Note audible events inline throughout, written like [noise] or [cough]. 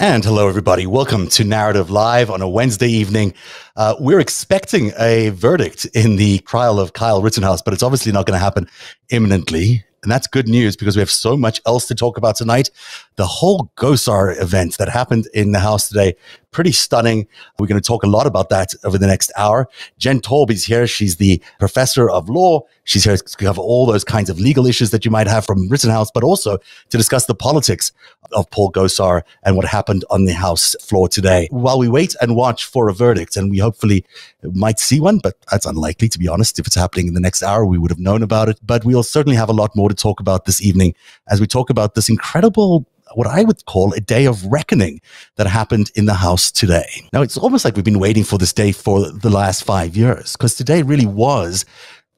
And hello, everybody. Welcome to Narativ Live on a Wednesday evening. Uh, we're expecting a verdict in the trial of Kyle Rittenhouse, but it's obviously not going to happen imminently. And that's good news because we have so much else to talk about tonight. The whole Gosar event that happened in the House today, pretty stunning. We're going to talk a lot about that over the next hour. Jen Taub is here. She's the professor of law. She's here to cover all those kinds of legal issues that you might have from Rittenhouse, but also to discuss the politics of Paul Gosar and what happened on the House floor today. While we wait and watch for a verdict, and we hopefully might see one, but that's unlikely to be honest. If it's happening in the next hour, we would have known about it. But we'll certainly have a lot more to talk about this evening as we talk about this incredible what I would call a day of reckoning that happened in the House today. Now, it's almost like we've been waiting for this day for the last five years, because today really was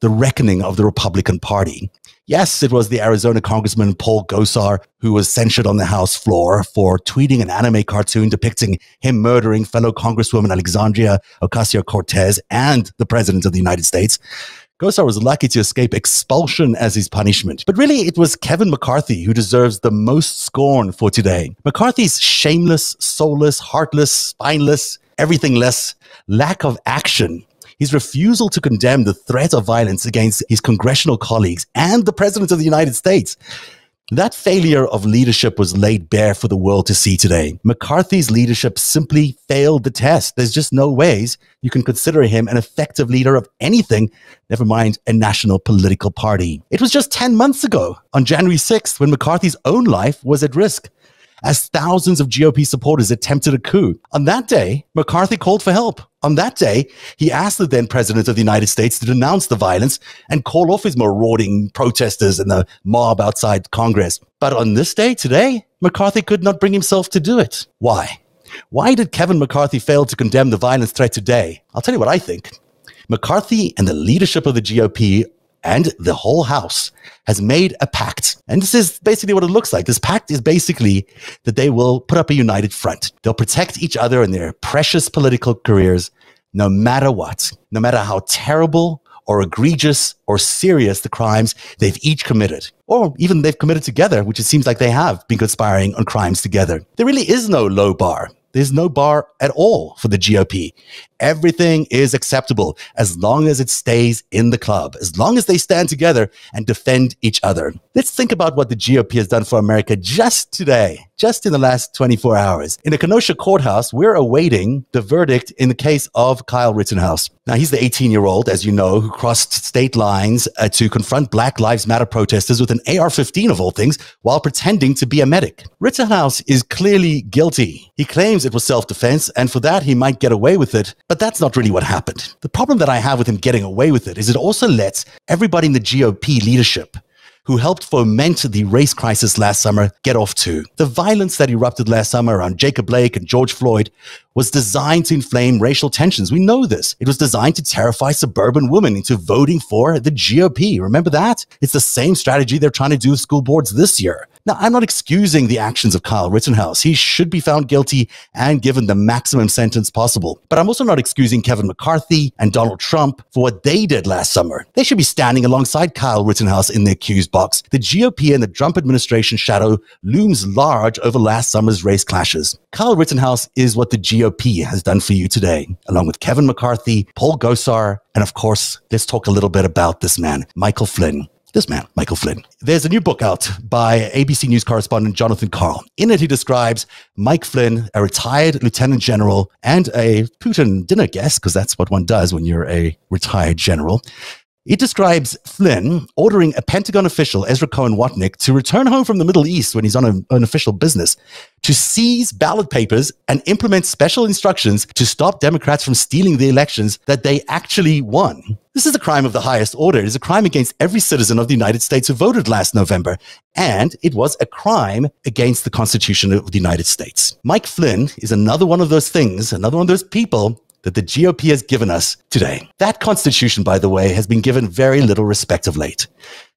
the reckoning of the Republican Party. Yes, it was the Arizona Congressman Paul Gosar who was censured on the House floor for tweeting an anime cartoon depicting him murdering fellow Congresswoman Alexandria Ocasio Cortez and the President of the United States. Gosar was lucky to escape expulsion as his punishment. But really, it was Kevin McCarthy who deserves the most scorn for today. McCarthy's shameless, soulless, heartless, spineless, everything less lack of action his refusal to condemn the threat of violence against his congressional colleagues and the President of the United States. That failure of leadership was laid bare for the world to see today. McCarthy's leadership simply failed the test. There's just no ways you can consider him an effective leader of anything, never mind a national political party. It was just 10 months ago, on January 6th, when McCarthy's own life was at risk as thousands of GOP supporters attempted a coup. On that day, McCarthy called for help. On that day, he asked the then president of the United States to denounce the violence and call off his marauding protesters and the mob outside Congress. But on this day, today, McCarthy could not bring himself to do it. Why? Why did Kevin McCarthy fail to condemn the violence threat today? I'll tell you what I think. McCarthy and the leadership of the GOP and the whole house has made a pact. And this is basically what it looks like. This pact is basically that they will put up a united front. They'll protect each other in their precious political careers, no matter what, no matter how terrible or egregious or serious the crimes they've each committed, or even they've committed together, which it seems like they have been conspiring on crimes together. There really is no low bar. There's no bar at all for the GOP. Everything is acceptable as long as it stays in the club, as long as they stand together and defend each other. Let's think about what the GOP has done for America just today, just in the last 24 hours. In the Kenosha courthouse, we're awaiting the verdict in the case of Kyle Rittenhouse. Now, he's the 18 year old, as you know, who crossed state lines uh, to confront Black Lives Matter protesters with an AR 15 of all things while pretending to be a medic. Rittenhouse is clearly guilty. He claims it was self defense, and for that, he might get away with it. But that's not really what happened. The problem that I have with him getting away with it is it also lets everybody in the GOP leadership who helped foment the race crisis last summer get off too. The violence that erupted last summer around Jacob Blake and George Floyd was designed to inflame racial tensions. We know this. It was designed to terrify suburban women into voting for the GOP. Remember that? It's the same strategy they're trying to do with school boards this year. Now, I'm not excusing the actions of Kyle Rittenhouse. He should be found guilty and given the maximum sentence possible. But I'm also not excusing Kevin McCarthy and Donald Trump for what they did last summer. They should be standing alongside Kyle Rittenhouse in the accused box. The GOP and the Trump administration shadow looms large over last summer's race clashes. Kyle Rittenhouse is what the GOP has done for you today, along with Kevin McCarthy, Paul Gosar, and of course, let's talk a little bit about this man, Michael Flynn this man, Michael Flynn. There's a new book out by ABC News correspondent Jonathan Karl. In it, he describes Mike Flynn, a retired lieutenant general and a Putin dinner guest, because that's what one does when you're a retired general, it describes Flynn ordering a Pentagon official, Ezra Cohen Watnick, to return home from the Middle East when he's on a, an official business, to seize ballot papers and implement special instructions to stop Democrats from stealing the elections that they actually won. This is a crime of the highest order. It is a crime against every citizen of the United States who voted last November. And it was a crime against the Constitution of the United States. Mike Flynn is another one of those things, another one of those people that the GOP has given us today. That constitution, by the way, has been given very little respect of late.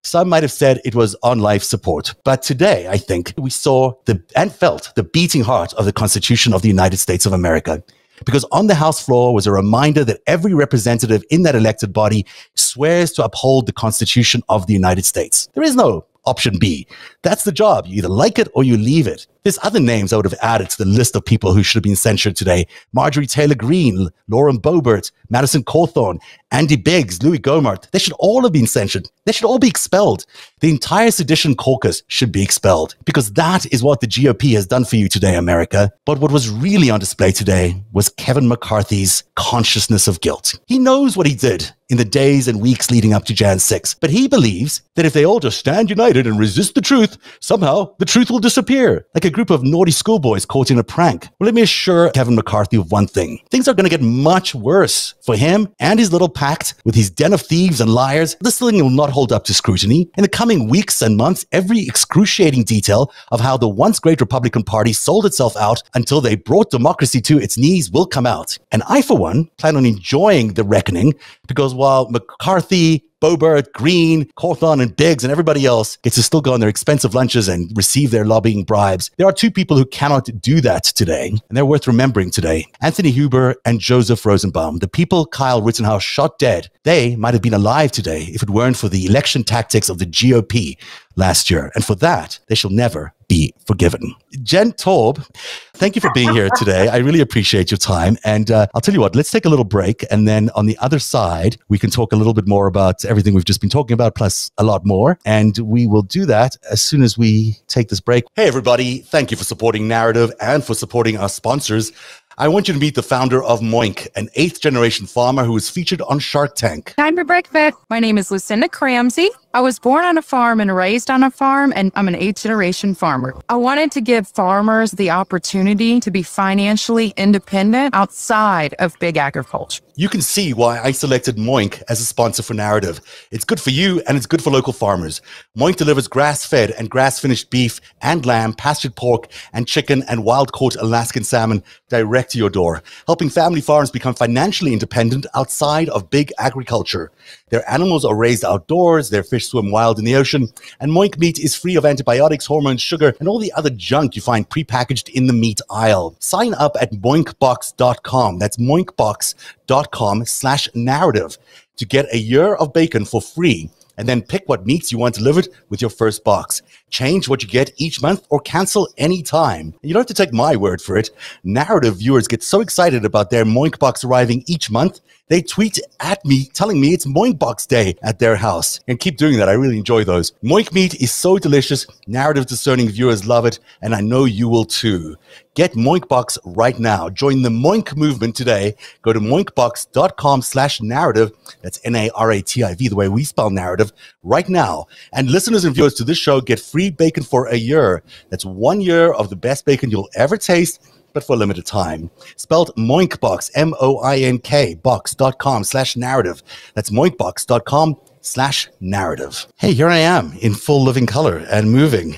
Some might have said it was on life support, but today I think we saw the and felt the beating heart of the Constitution of the United States of America. Because on the House floor was a reminder that every representative in that elected body swears to uphold the Constitution of the United States. There is no option B. That's the job. You either like it or you leave it. There's other names I would have added to the list of people who should have been censured today. Marjorie Taylor Greene, Lauren Boebert, Madison Cawthorn, Andy Biggs, Louis Gohmert. They should all have been censured. They should all be expelled. The entire sedition caucus should be expelled because that is what the GOP has done for you today, America. But what was really on display today was Kevin McCarthy's consciousness of guilt. He knows what he did in the days and weeks leading up to Jan 6. But he believes that if they all just stand united and resist the truth, somehow the truth will disappear, like a group of naughty schoolboys caught in a prank. Well, let me assure Kevin McCarthy of one thing. Things are going to get much worse for him and his little pact with his den of thieves and liars. This thing will not hold up to scrutiny. In the coming weeks and months, every excruciating detail of how the once great Republican Party sold itself out until they brought democracy to its knees will come out. And I, for one, plan on enjoying the reckoning because while McCarthy, Boebert, Greene, Cawthorn, and Biggs, and everybody else gets to still go on their expensive lunches and receive their lobbying bribes. There are two people who cannot do that today, and they're worth remembering today Anthony Huber and Joseph Rosenbaum. The people Kyle Rittenhouse shot dead, they might have been alive today if it weren't for the election tactics of the GOP last year. And for that, they shall never be forgiven. Jen Taub, thank you for being here today. I really appreciate your time. And uh, I'll tell you what, let's take a little break. And then on the other side, we can talk a little bit more about everything we've just been talking about, plus a lot more. And we will do that as soon as we take this break. Hey, everybody. Thank you for supporting Narativ and for supporting our sponsors. I want you to meet the founder of Moink, an eighth generation farmer who was featured on Shark Tank. Time for breakfast. My name is Lucinda Cramsey. I was born on a farm and raised on a farm, and I'm an eighth generation farmer. I wanted to give farmers the opportunity to be financially independent outside of big agriculture. You can see why I selected Moink as a sponsor for Narativ. It's good for you and it's good for local farmers. Moink delivers grass fed and grass finished beef and lamb, pastured pork and chicken and wild caught Alaskan salmon direct to your door, helping family farms become financially independent outside of big agriculture. Their animals are raised outdoors, their fish swim wild in the ocean, and Moink meat is free of antibiotics, hormones, sugar, and all the other junk you find prepackaged in the meat aisle. Sign up at moinkbox.com. That's moinkbox.com slash narativ to get a year of bacon for free and then pick what meats you want delivered with your first box. Change what you get each month or cancel anytime. You don't have to take my word for it. Narativ viewers get so excited about their Moink box arriving each month, they tweet at me telling me it's Moink box day at their house. And keep doing that. I really enjoy those. Moink meat is so delicious. Narativ discerning viewers love it, and I know you will too. Get Moinkbox right now. Join the Moink movement today. Go to moinkbox.com slash narativ. That's N-A-R-A-T-I-V, the way we spell narrative, right now. And listeners and viewers to this show get free bacon for a year. That's one year of the best bacon you'll ever taste but for a limited time. Spelled Moinkbox, M-O-I-N-K, box.com slash narativ. That's moinkbox.com slash narativ. Hey, here I am in full living color and moving.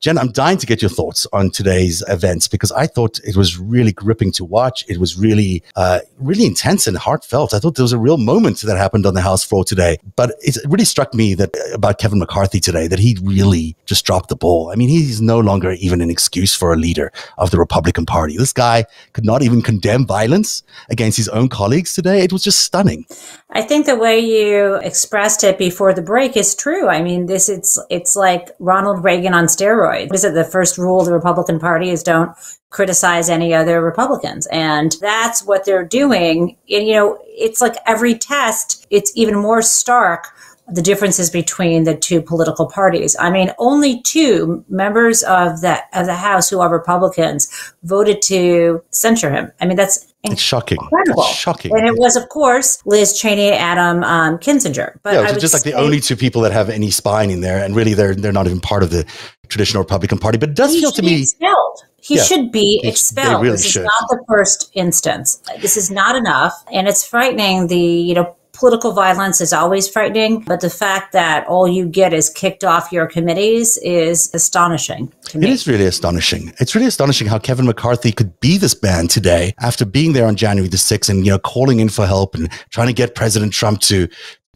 Jen, I'm dying to get your thoughts on today's events because I thought it was really gripping to watch. It was really, uh, really intense and heartfelt. I thought there was a real moment that happened on the House floor today. But it really struck me that about Kevin McCarthy today that he really just dropped the ball. I mean, he's no longer even an excuse for a leader of the Republican Party. This guy could not even condemn violence against his own colleagues today. It was just stunning. I think the way you expressed it before the break is true. I mean, this it's it's like Ronald Reagan on steroids. Is it the first rule of the Republican Party is don't criticize any other Republicans, and that's what they're doing. And, you know, it's like every test. It's even more stark the differences between the two political parties. I mean, only two members of the of the House who are Republicans voted to censure him. I mean, that's it's shocking. Incredible. It's shocking. And it was, of course, Liz Cheney, Adam um, Kinzinger. But yeah, just like the only two people that have any spine in there, and really they're they're not even part of the traditional Republican Party. But it does feel to me expelled. He yeah, should be expelled. Really this should. is not the first instance. This is not enough, and it's frightening. The you know political violence is always frightening, but the fact that all you get is kicked off your committees is astonishing. It is really astonishing. It's really astonishing how Kevin McCarthy could be this man today after being there on January the 6th and, you know, calling in for help and trying to get President Trump to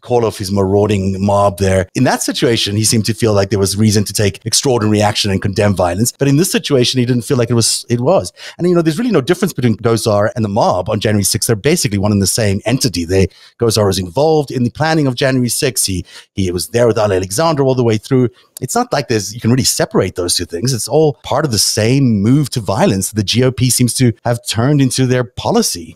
call off his marauding mob there. In that situation, he seemed to feel like there was reason to take extraordinary action and condemn violence. But in this situation, he didn't feel like it was, it was. And, you know, there's really no difference between Gosar and the mob on January 6th. They're basically one and the same entity. They, Gosar was involved in the planning of January 6th. He, he was there with Alexander all the way through. It's not like there's, you can really separate those two things. It's all part of the same move to violence the GOP seems to have turned into their policy.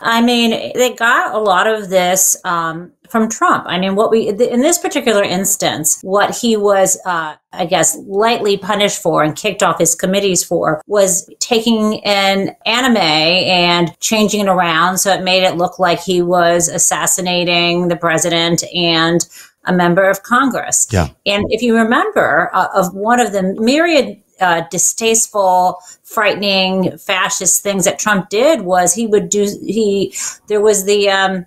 I mean, they got a lot of this um, from Trump. I mean, what we, in this particular instance, what he was, uh, I guess, lightly punished for and kicked off his committees for was taking an anime and changing it around so it made it look like he was assassinating the president and a member of Congress. Yeah. And if you remember, uh, of one of the myriad uh, distasteful, frightening, fascist things that Trump did was he would do he. There was the um,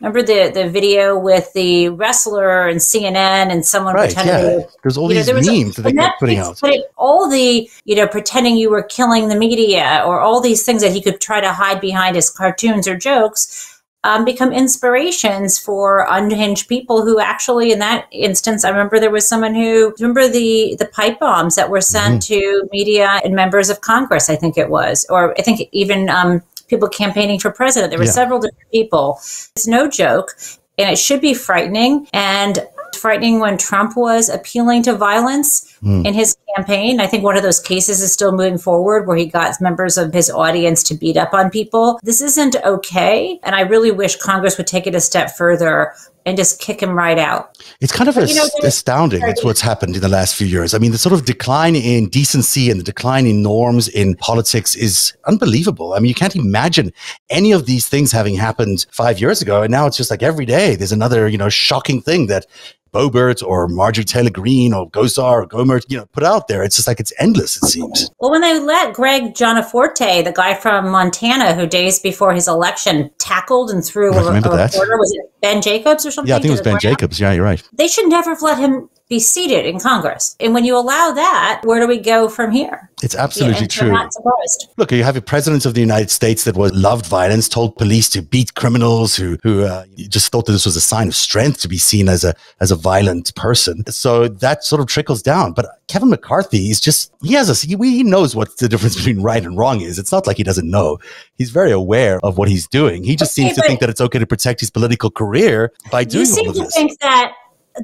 remember the the video with the wrestler and CNN and someone right, pretending. Yeah. There's all these know, memes a, that they kept putting out. Put it, all the you know pretending you were killing the media or all these things that he could try to hide behind his cartoons or jokes um, become inspirations for unhinged people who actually, in that instance, I remember there was someone who remember the the pipe bombs that were sent mm-hmm. to media and members of Congress. I think it was, or I think even um, people campaigning for president. There were yeah. several different people. It's no joke, and it should be frightening. And frightening when Trump was appealing to violence mm. in his campaign. I think one of those cases is still moving forward where he got members of his audience to beat up on people. This isn't okay. And I really wish Congress would take it a step further and just kick him right out. It's kind of you know, astounding. That's what's happened in the last few years. I mean, the sort of decline in decency and the decline in norms in politics is unbelievable. I mean, you can't imagine any of these things having happened five years ago. And now it's just like every day there's another, you know, shocking thing that Boebert or Marjorie Taylor Greene or Gosar or Gohmert, you know, put out there. It's just like it's endless, it seems. Well, when they let Greg Gianforte, the guy from Montana who days before his election tackled and threw a reporter, was it Ben Jacobs or something? Yeah, I think it was Ben? Jacobs. Yeah, you're right. They should never have let him be seated in Congress. And when you allow that, where do we go from here? It's absolutely yeah, true. Look, you have a president of the United States that was loved violence, told police to beat criminals, who who uh, just thought that this was a sign of strength to be seen as a as a violent person. So that sort of trickles down. But Kevin McCarthy is just he has a he, he knows what the difference [laughs] between right and wrong is. It's not like he doesn't know. He's very aware of what he's doing. He just okay, seems to think that it's okay to protect his political career by doing all of this. You seem to think that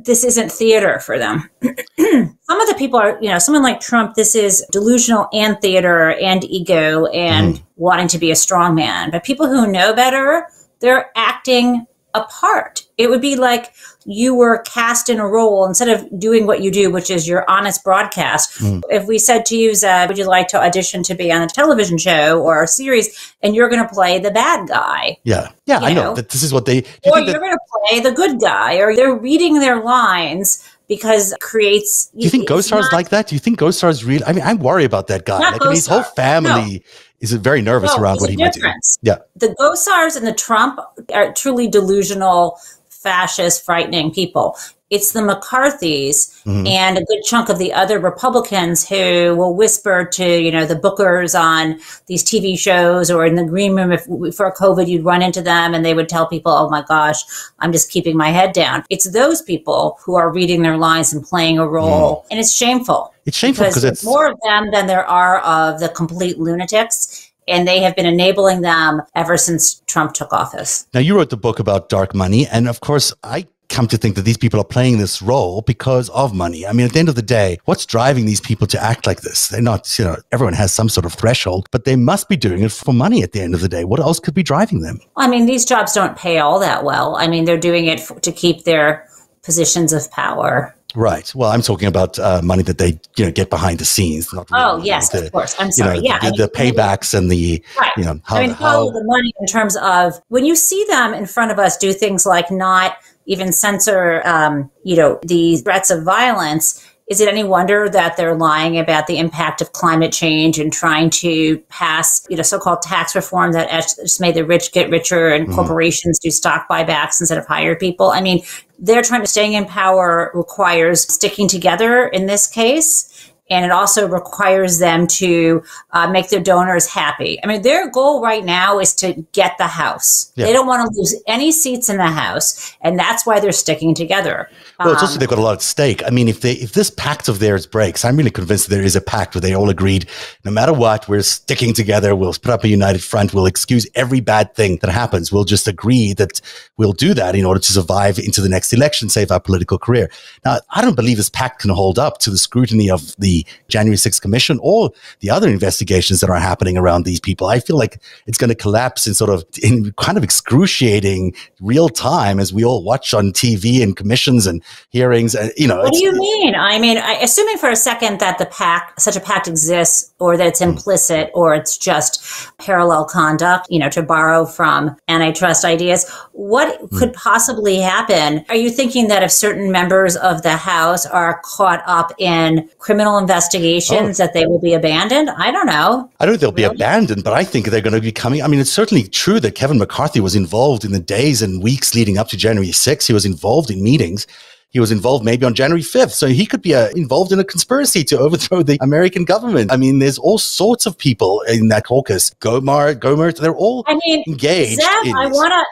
this isn't theater for them. [clears throat] Some of the people are, you know, someone like Trump, this is delusional and theater and ego and mm. wanting to be a strong man. But people who know better, they're acting a part. It would be like you were cast in a role instead of doing what you do, which is your honest broadcast. Mm. If we said to you, Zev, would you like to audition to be on a television show or a series, and you're going to play the bad guy? Yeah, yeah, I know. know that this is what they. Or you're going to play the good guy, or they're reading their lines because it creates. Do you think ghost Gosar's like that? Do you think Ghost Gosar's real? I mean, I worry about that guy. Like, I mean, his whole family. No is very nervous around what he difference. might do. Yeah. The Gosars and the Trump are truly delusional fascist, frightening people. It's the McCarthys mm-hmm. and a good chunk of the other Republicans who will whisper to, you know, the bookers on these TV shows or in the green room. If for COVID, you'd run into them and they would tell people, oh my gosh, I'm just keeping my head down. It's those people who are reading their lines and playing a role. Mm. And it's shameful. It's shameful because it's more of them than there are of the complete lunatics and they have been enabling them ever since Trump took office. Now, you wrote the book about dark money, and of course, I come to think that these people are playing this role because of money. I mean, at the end of the day, what's driving these people to act like this? They're not, you know, everyone has some sort of threshold, but they must be doing it for money at the end of the day. What else could be driving them? I mean, these jobs don't pay all that well. I mean, they're doing it to keep their positions of power. Right. Well, I'm talking about uh, money that they you know get behind the scenes. Not oh yes, the, of course. I'm sorry. You know, yeah, the, I mean, the paybacks and the right. you know how, I mean, how the money in terms of when you see them in front of us do things like not even censor, um, you know, the threats of violence is it any wonder that they're lying about the impact of climate change and trying to pass, you know, so-called tax reform that just made the rich get richer and mm-hmm. corporations do stock buybacks instead of hire people? I mean, they're trying to staying in power requires sticking together in this case and it also requires them to uh, make their donors happy. I mean, their goal right now is to get the House. Yeah. They don't want to lose any seats in the House, and that's why they're sticking together. Well, it's also um, they've got a lot at stake. I mean, if they if this pact of theirs breaks, I'm really convinced there is a pact where they all agreed, no matter what, we're sticking together. We'll put up a united front. We'll excuse every bad thing that happens. We'll just agree that we'll do that in order to survive into the next election, save our political career. Now, I don't believe this pact can hold up to the scrutiny of the January 6th Commission or the other investigations that are happening around these people. I feel like it's going to collapse in sort of in kind of excruciating real time as we all watch on TV and commissions and hearings. And you know, what do you mean? I mean, I, assuming for a second that the pact, such a pact exists, or that it's hmm. implicit, mm. or it's just parallel conduct. You know, to borrow from antitrust ideas, what mm. could possibly happen? Are you thinking that if certain members of the House are caught up in criminal investigations, oh. that they will be abandoned? I don't know. I don't think they'll really? be abandoned, but I think they're going to be coming. I mean, it's certainly true that Kevin McCarthy was involved in the days and weeks leading up to January 6th. He was involved in meetings he was involved maybe on January 5th. So he could be uh, involved in a conspiracy to overthrow the American government. I mean, there's all sorts of people in that caucus. Gomar, Gohmert, they're all I mean, engaged. I want to.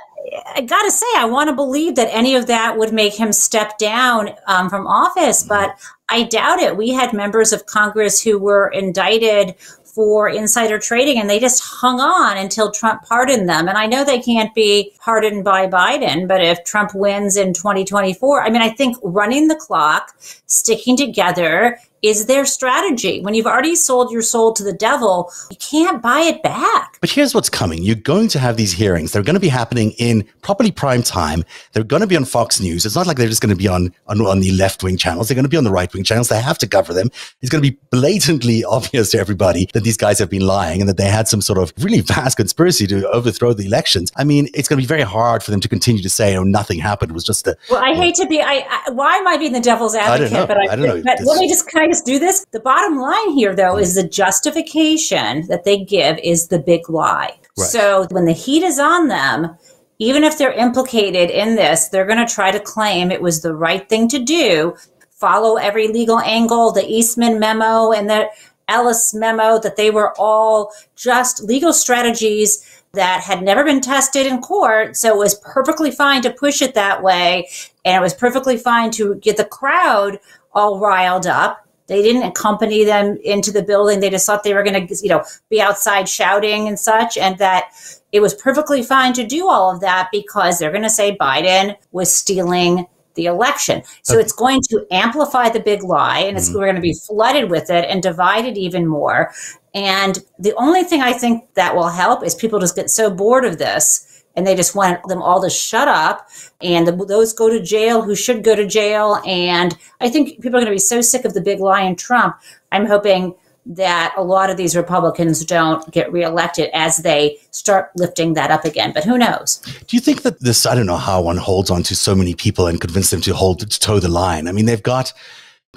I gotta say, I want to believe that any of that would make him step down um, from office, but I doubt it. We had members of Congress who were indicted for insider trading and they just hung on until Trump pardoned them. And I know they can't be pardoned by Biden, but if Trump wins in 2024, I mean, I think running the clock, sticking together, is their strategy. When you've already sold your soul to the devil, you can't buy it back. But here's what's coming. You're going to have these hearings. They're going to be happening in properly prime time. They're going to be on Fox News. It's not like they're just going to be on, on, on the left wing channels. They're going to be on the right wing channels. They have to cover them. It's going to be blatantly [laughs] obvious to everybody that these guys have been lying and that they had some sort of really vast conspiracy to overthrow the elections. I mean, it's going to be very hard for them to continue to say, oh, nothing happened. It was just a. Well, I hate to be, I, I, why am I being the devil's advocate? I don't know. But I, I don't know. But let me just kind just do this? The bottom line here, though, is the justification that they give is the big lie. Right. So when the heat is on them, even if they're implicated in this, they're going to try to claim it was the right thing to do, follow every legal angle, the Eastman memo and the Ellis memo, that they were all just legal strategies that had never been tested in court. So it was perfectly fine to push it that way. And it was perfectly fine to get the crowd all riled up. They didn't accompany them into the building. They just thought they were going to, you know, be outside shouting and such. And that it was perfectly fine to do all of that because they're going to say Biden was stealing the election. So okay. it's going to amplify the big lie and it's, mm-hmm. we're going to be flooded with it and divided even more. And the only thing I think that will help is people just get so bored of this and they just want them all to shut up and the, those go to jail who should go to jail. And I think people are going to be so sick of the big lion Trump. I'm hoping that a lot of these Republicans don't get reelected as they start lifting that up again. But who knows? Do you think that this, I don't know how one holds on to so many people and convince them to hold, to toe the line? I mean, they've got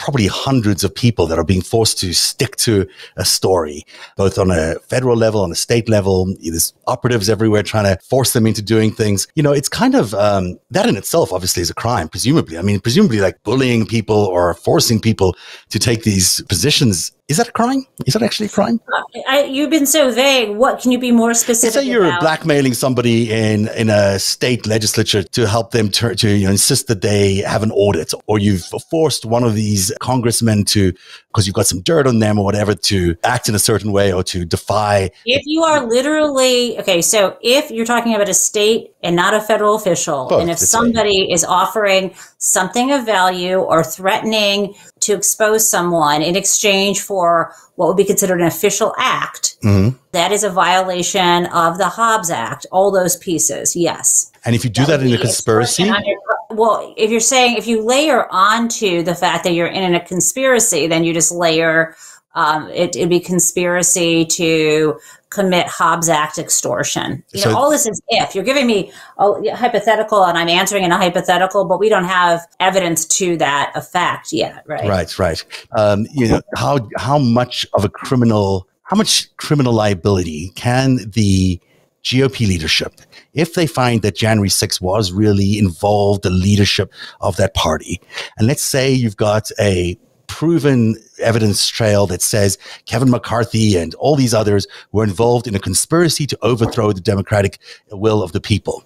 probably hundreds of people that are being forced to stick to a story, both on a federal level, on a state level. There's operatives everywhere trying to force them into doing things. You know, it's kind of um, that in itself, obviously, is a crime, presumably. I mean, presumably, like bullying people or forcing people to take these positions is that a crime? Is that actually a crime? I, you've been so vague. What can you be more specific? Say you're about? blackmailing somebody in in a state legislature to help them to, to you know, insist that they have an audit, or you've forced one of these congressmen to because you've got some dirt on them or whatever to act in a certain way or to defy. If you are literally okay, so if you're talking about a state and not a federal official, Both, and if somebody is offering something of value or threatening to expose someone in exchange for what would be considered an official act, mm-hmm. that is a violation of the Hobbs Act. All those pieces, yes. And if you do that, that in a conspiracy, under, well, if you're saying if you layer onto the fact that you're in a conspiracy, then you just layer um, it, would be conspiracy to commit Hobbs Act extortion. You so, know, all this is if you're giving me a hypothetical and I'm answering in a hypothetical, but we don't have evidence to that effect yet, right? Right, right. Um, you know, how how much of a criminal, how much criminal liability can the GOP leadership, if they find that January 6th was really involved the leadership of that party, and let's say you've got a proven evidence trail that says Kevin McCarthy and all these others were involved in a conspiracy to overthrow the democratic will of the people.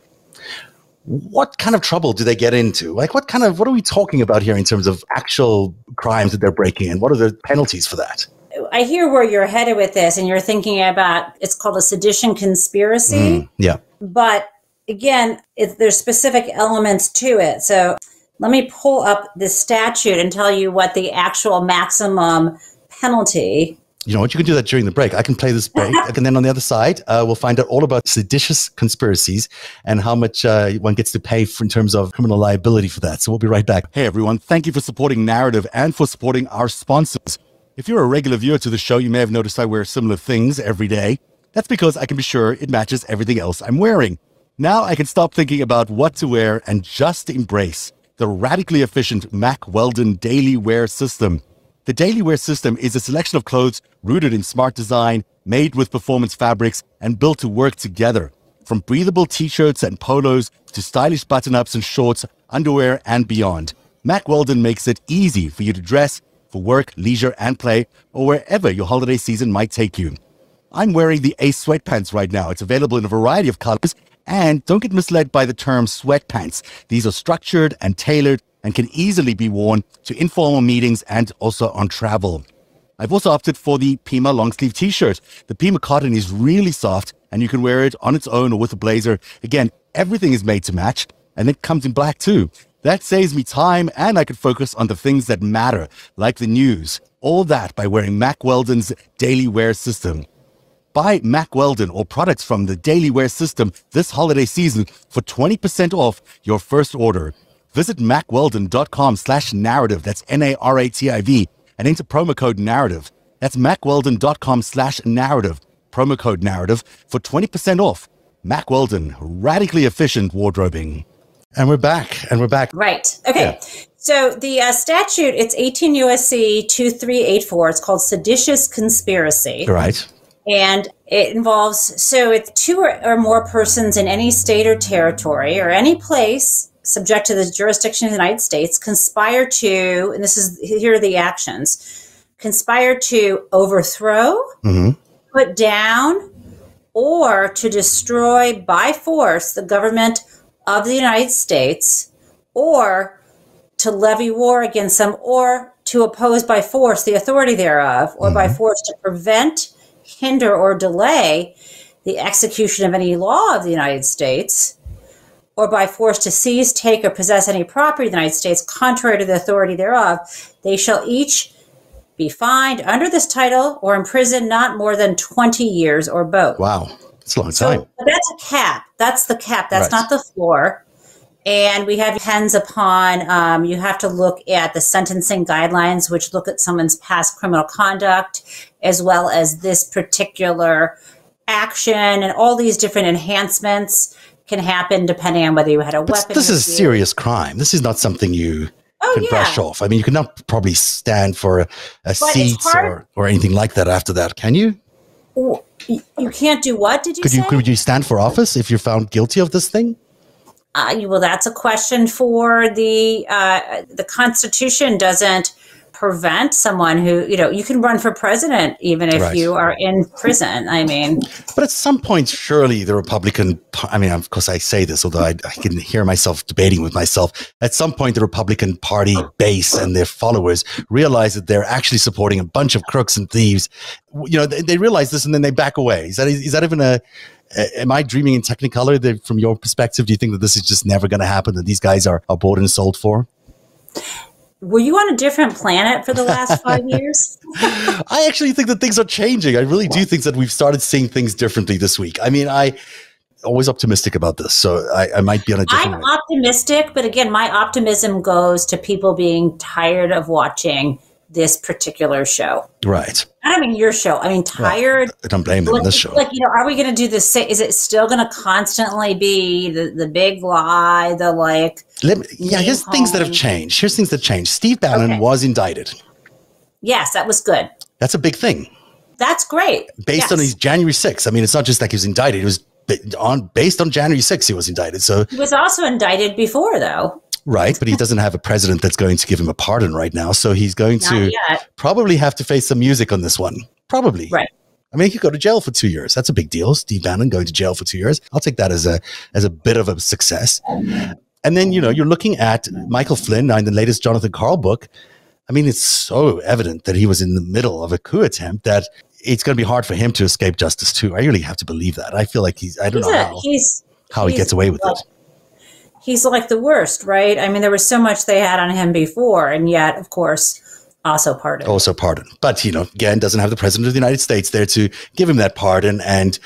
What kind of trouble do they get into? Like, what kind of, what are we talking about here in terms of actual crimes that they're breaking and what are the penalties for that? I hear where you're headed with this, and you're thinking about it's called a sedition conspiracy. Mm, yeah. But again, it, there's specific elements to it. So let me pull up the statute and tell you what the actual maximum penalty. You know what? You can do that during the break. I can play this break, [laughs] and then on the other side, uh, we'll find out all about seditious conspiracies and how much uh, one gets to pay for, in terms of criminal liability for that. So we'll be right back. Hey everyone! Thank you for supporting Narativ and for supporting our sponsors. If you're a regular viewer to the show, you may have noticed I wear similar things every day. That's because I can be sure it matches everything else I'm wearing. Now I can stop thinking about what to wear and just embrace the radically efficient Mack Weldon Daily Wear System. The Daily Wear System is a selection of clothes rooted in smart design, made with performance fabrics, and built to work together. From breathable t-shirts and polos to stylish button-ups and shorts, underwear, and beyond. Mack Weldon makes it easy for you to dress for work, leisure, and play, or wherever your holiday season might take you. I'm wearing the Ace sweatpants right now. It's available in a variety of colors. And don't get misled by the term sweatpants. These are structured and tailored and can easily be worn to informal meetings and also on travel. I've also opted for the Pima long sleeve t-shirt. The Pima cotton is really soft and you can wear it on its own or with a blazer. Again, everything is made to match and it comes in black too. That saves me time and I can focus on the things that matter, like the news. All that by wearing Mack Weldon's daily wear system. Buy Mack Weldon or products from the daily wear system this holiday season for 20% off your first order. Visit mackweldon.com slash narativ, that's N-A-R-A-T-I-V, and enter promo code narativ. That's mackweldon.com slash narativ, promo code narativ for 20% off. Mack Weldon, radically efficient wardrobing. And we're back. And we're back. Right. Okay. Yeah. So the uh, statute, it's 18 USC 2384. It's called seditious conspiracy. Right. And it involves, so it's two or, or more persons in any state or territory or any place subject to the jurisdiction of the United States conspire to, and this is, here are the actions, conspire to overthrow, mm-hmm. put down, or to destroy by force the government of the United States or to levy war against them or to oppose by force the authority thereof or mm-hmm. by force to prevent, hinder, or delay the execution of any law of the United States or by force to seize, take, or possess any property of the United States contrary to the authority thereof, they shall each be fined under this title or imprisoned not more than 20 years or both. Wow. that's a long time. So that's a cap. That's the cap. That's right. not the floor. And we have depends upon, um, you have to look at the sentencing guidelines, which look at someone's past criminal conduct, as well as this particular action and all these different enhancements can happen depending on whether you had a but weapon. This is serious crime. This is not something you oh, can yeah. brush off. I mean, you cannot probably stand for a, a seat or, or anything like that after that, can you? You can't do what? Did you could say? you could you stand for office if you're found guilty of this thing? Uh, well, that's a question for the uh, the Constitution. Doesn't prevent someone who you know you can run for president even if right. you are in prison i mean but at some point surely the republican i mean of course i say this although I, I, can hear myself debating with myself at some point the republican party base and their followers realize that they're actually supporting a bunch of crooks and thieves you know they, they realize this and then they back away is that is that even a am I dreaming in Technicolor? That from your perspective, do you think that this is just never going to happen? That these guys are, are bought and sold for? Were you on a different planet for the last five [laughs] years? I actually think that things are changing. I really do think that we've started seeing things differently this week. I mean, I always optimistic about this, so I, I might be on a different. I'm way. optimistic, but again, my optimism goes to people being tired of watching this particular show. Right. I don't mean your show. I mean tired. Well, I don't blame them. Like, this show. Like you know, are we going to do this? Is it still going to constantly be the the big lie? The like. Me, yeah, here's home. things that have changed. Here's things that changed. Steve Bannon okay. was indicted. Yes, that was good. That's a big thing. That's great. Based yes. on his January 6th. I mean, it's not just like he was indicted. It was on based on January 6th. He was indicted. So he was also indicted before, though. Right, but he doesn't have a president that's going to give him a pardon right now. So he's going Not to yet. probably have to face some music on this one. Probably. Right. I mean, he could go to jail for two years. That's a big deal. Steve Bannon going to jail for two years. I'll take that as a as a bit of a success. And then you know you're looking at Michael Flynn now in the latest Jonathan Karl book. I mean, it's so evident that he was in the middle of a coup attempt that it's going to be hard for him to escape justice too. I really have to believe that. I feel like he's. I don't He's, know a, how, he's how he gets away with it. He's like the worst, right? I mean, there was so much they had on him before, and yet, of course, also pardoned. also pardon. But, you know, again, doesn't have the president of the United States there to give him that pardon. And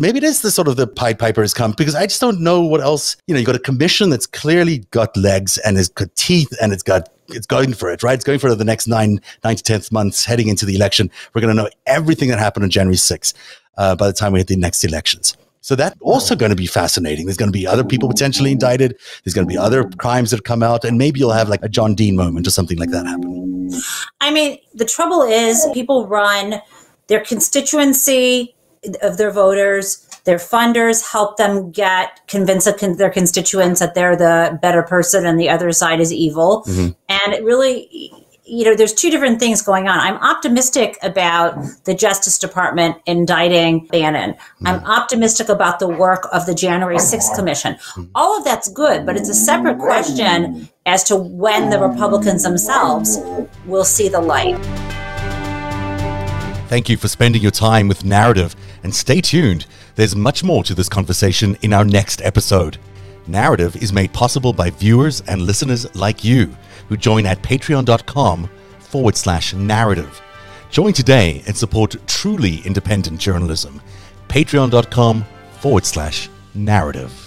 maybe it is the sort of the Pied Piper has come because I just don't know what else. You know, you got a commission that's clearly got legs and has got teeth and it's got it's going for it, right? It's going for the next nine, nine to tenth months heading into the election. We're going to know everything that happened on January 6th uh, by the time we hit the next elections. So that also going to be fascinating. There's going to be other people potentially indicted. There's going to be other crimes that come out, and maybe you'll have like a John Dean moment or something like that happen. I mean, the trouble is people run their constituency of their voters, their funders help them get convince their constituents that they're the better person and the other side is evil. Mm-hmm. And it really you know, there's two different things going on. I'm optimistic about the Justice Department indicting Bannon. I'm hmm. optimistic about the work of the January 6th hmm. Commission. All of that's good, but it's a separate question as to when the Republicans themselves will see the light. Thank you for spending your time with Narativ, and stay tuned. There's much more to this conversation in our next episode. Narativ is made possible by viewers and listeners like you who join at patreon.com forward slash narativ. Join today and support truly independent journalism. Patreon.com forward slash narativ.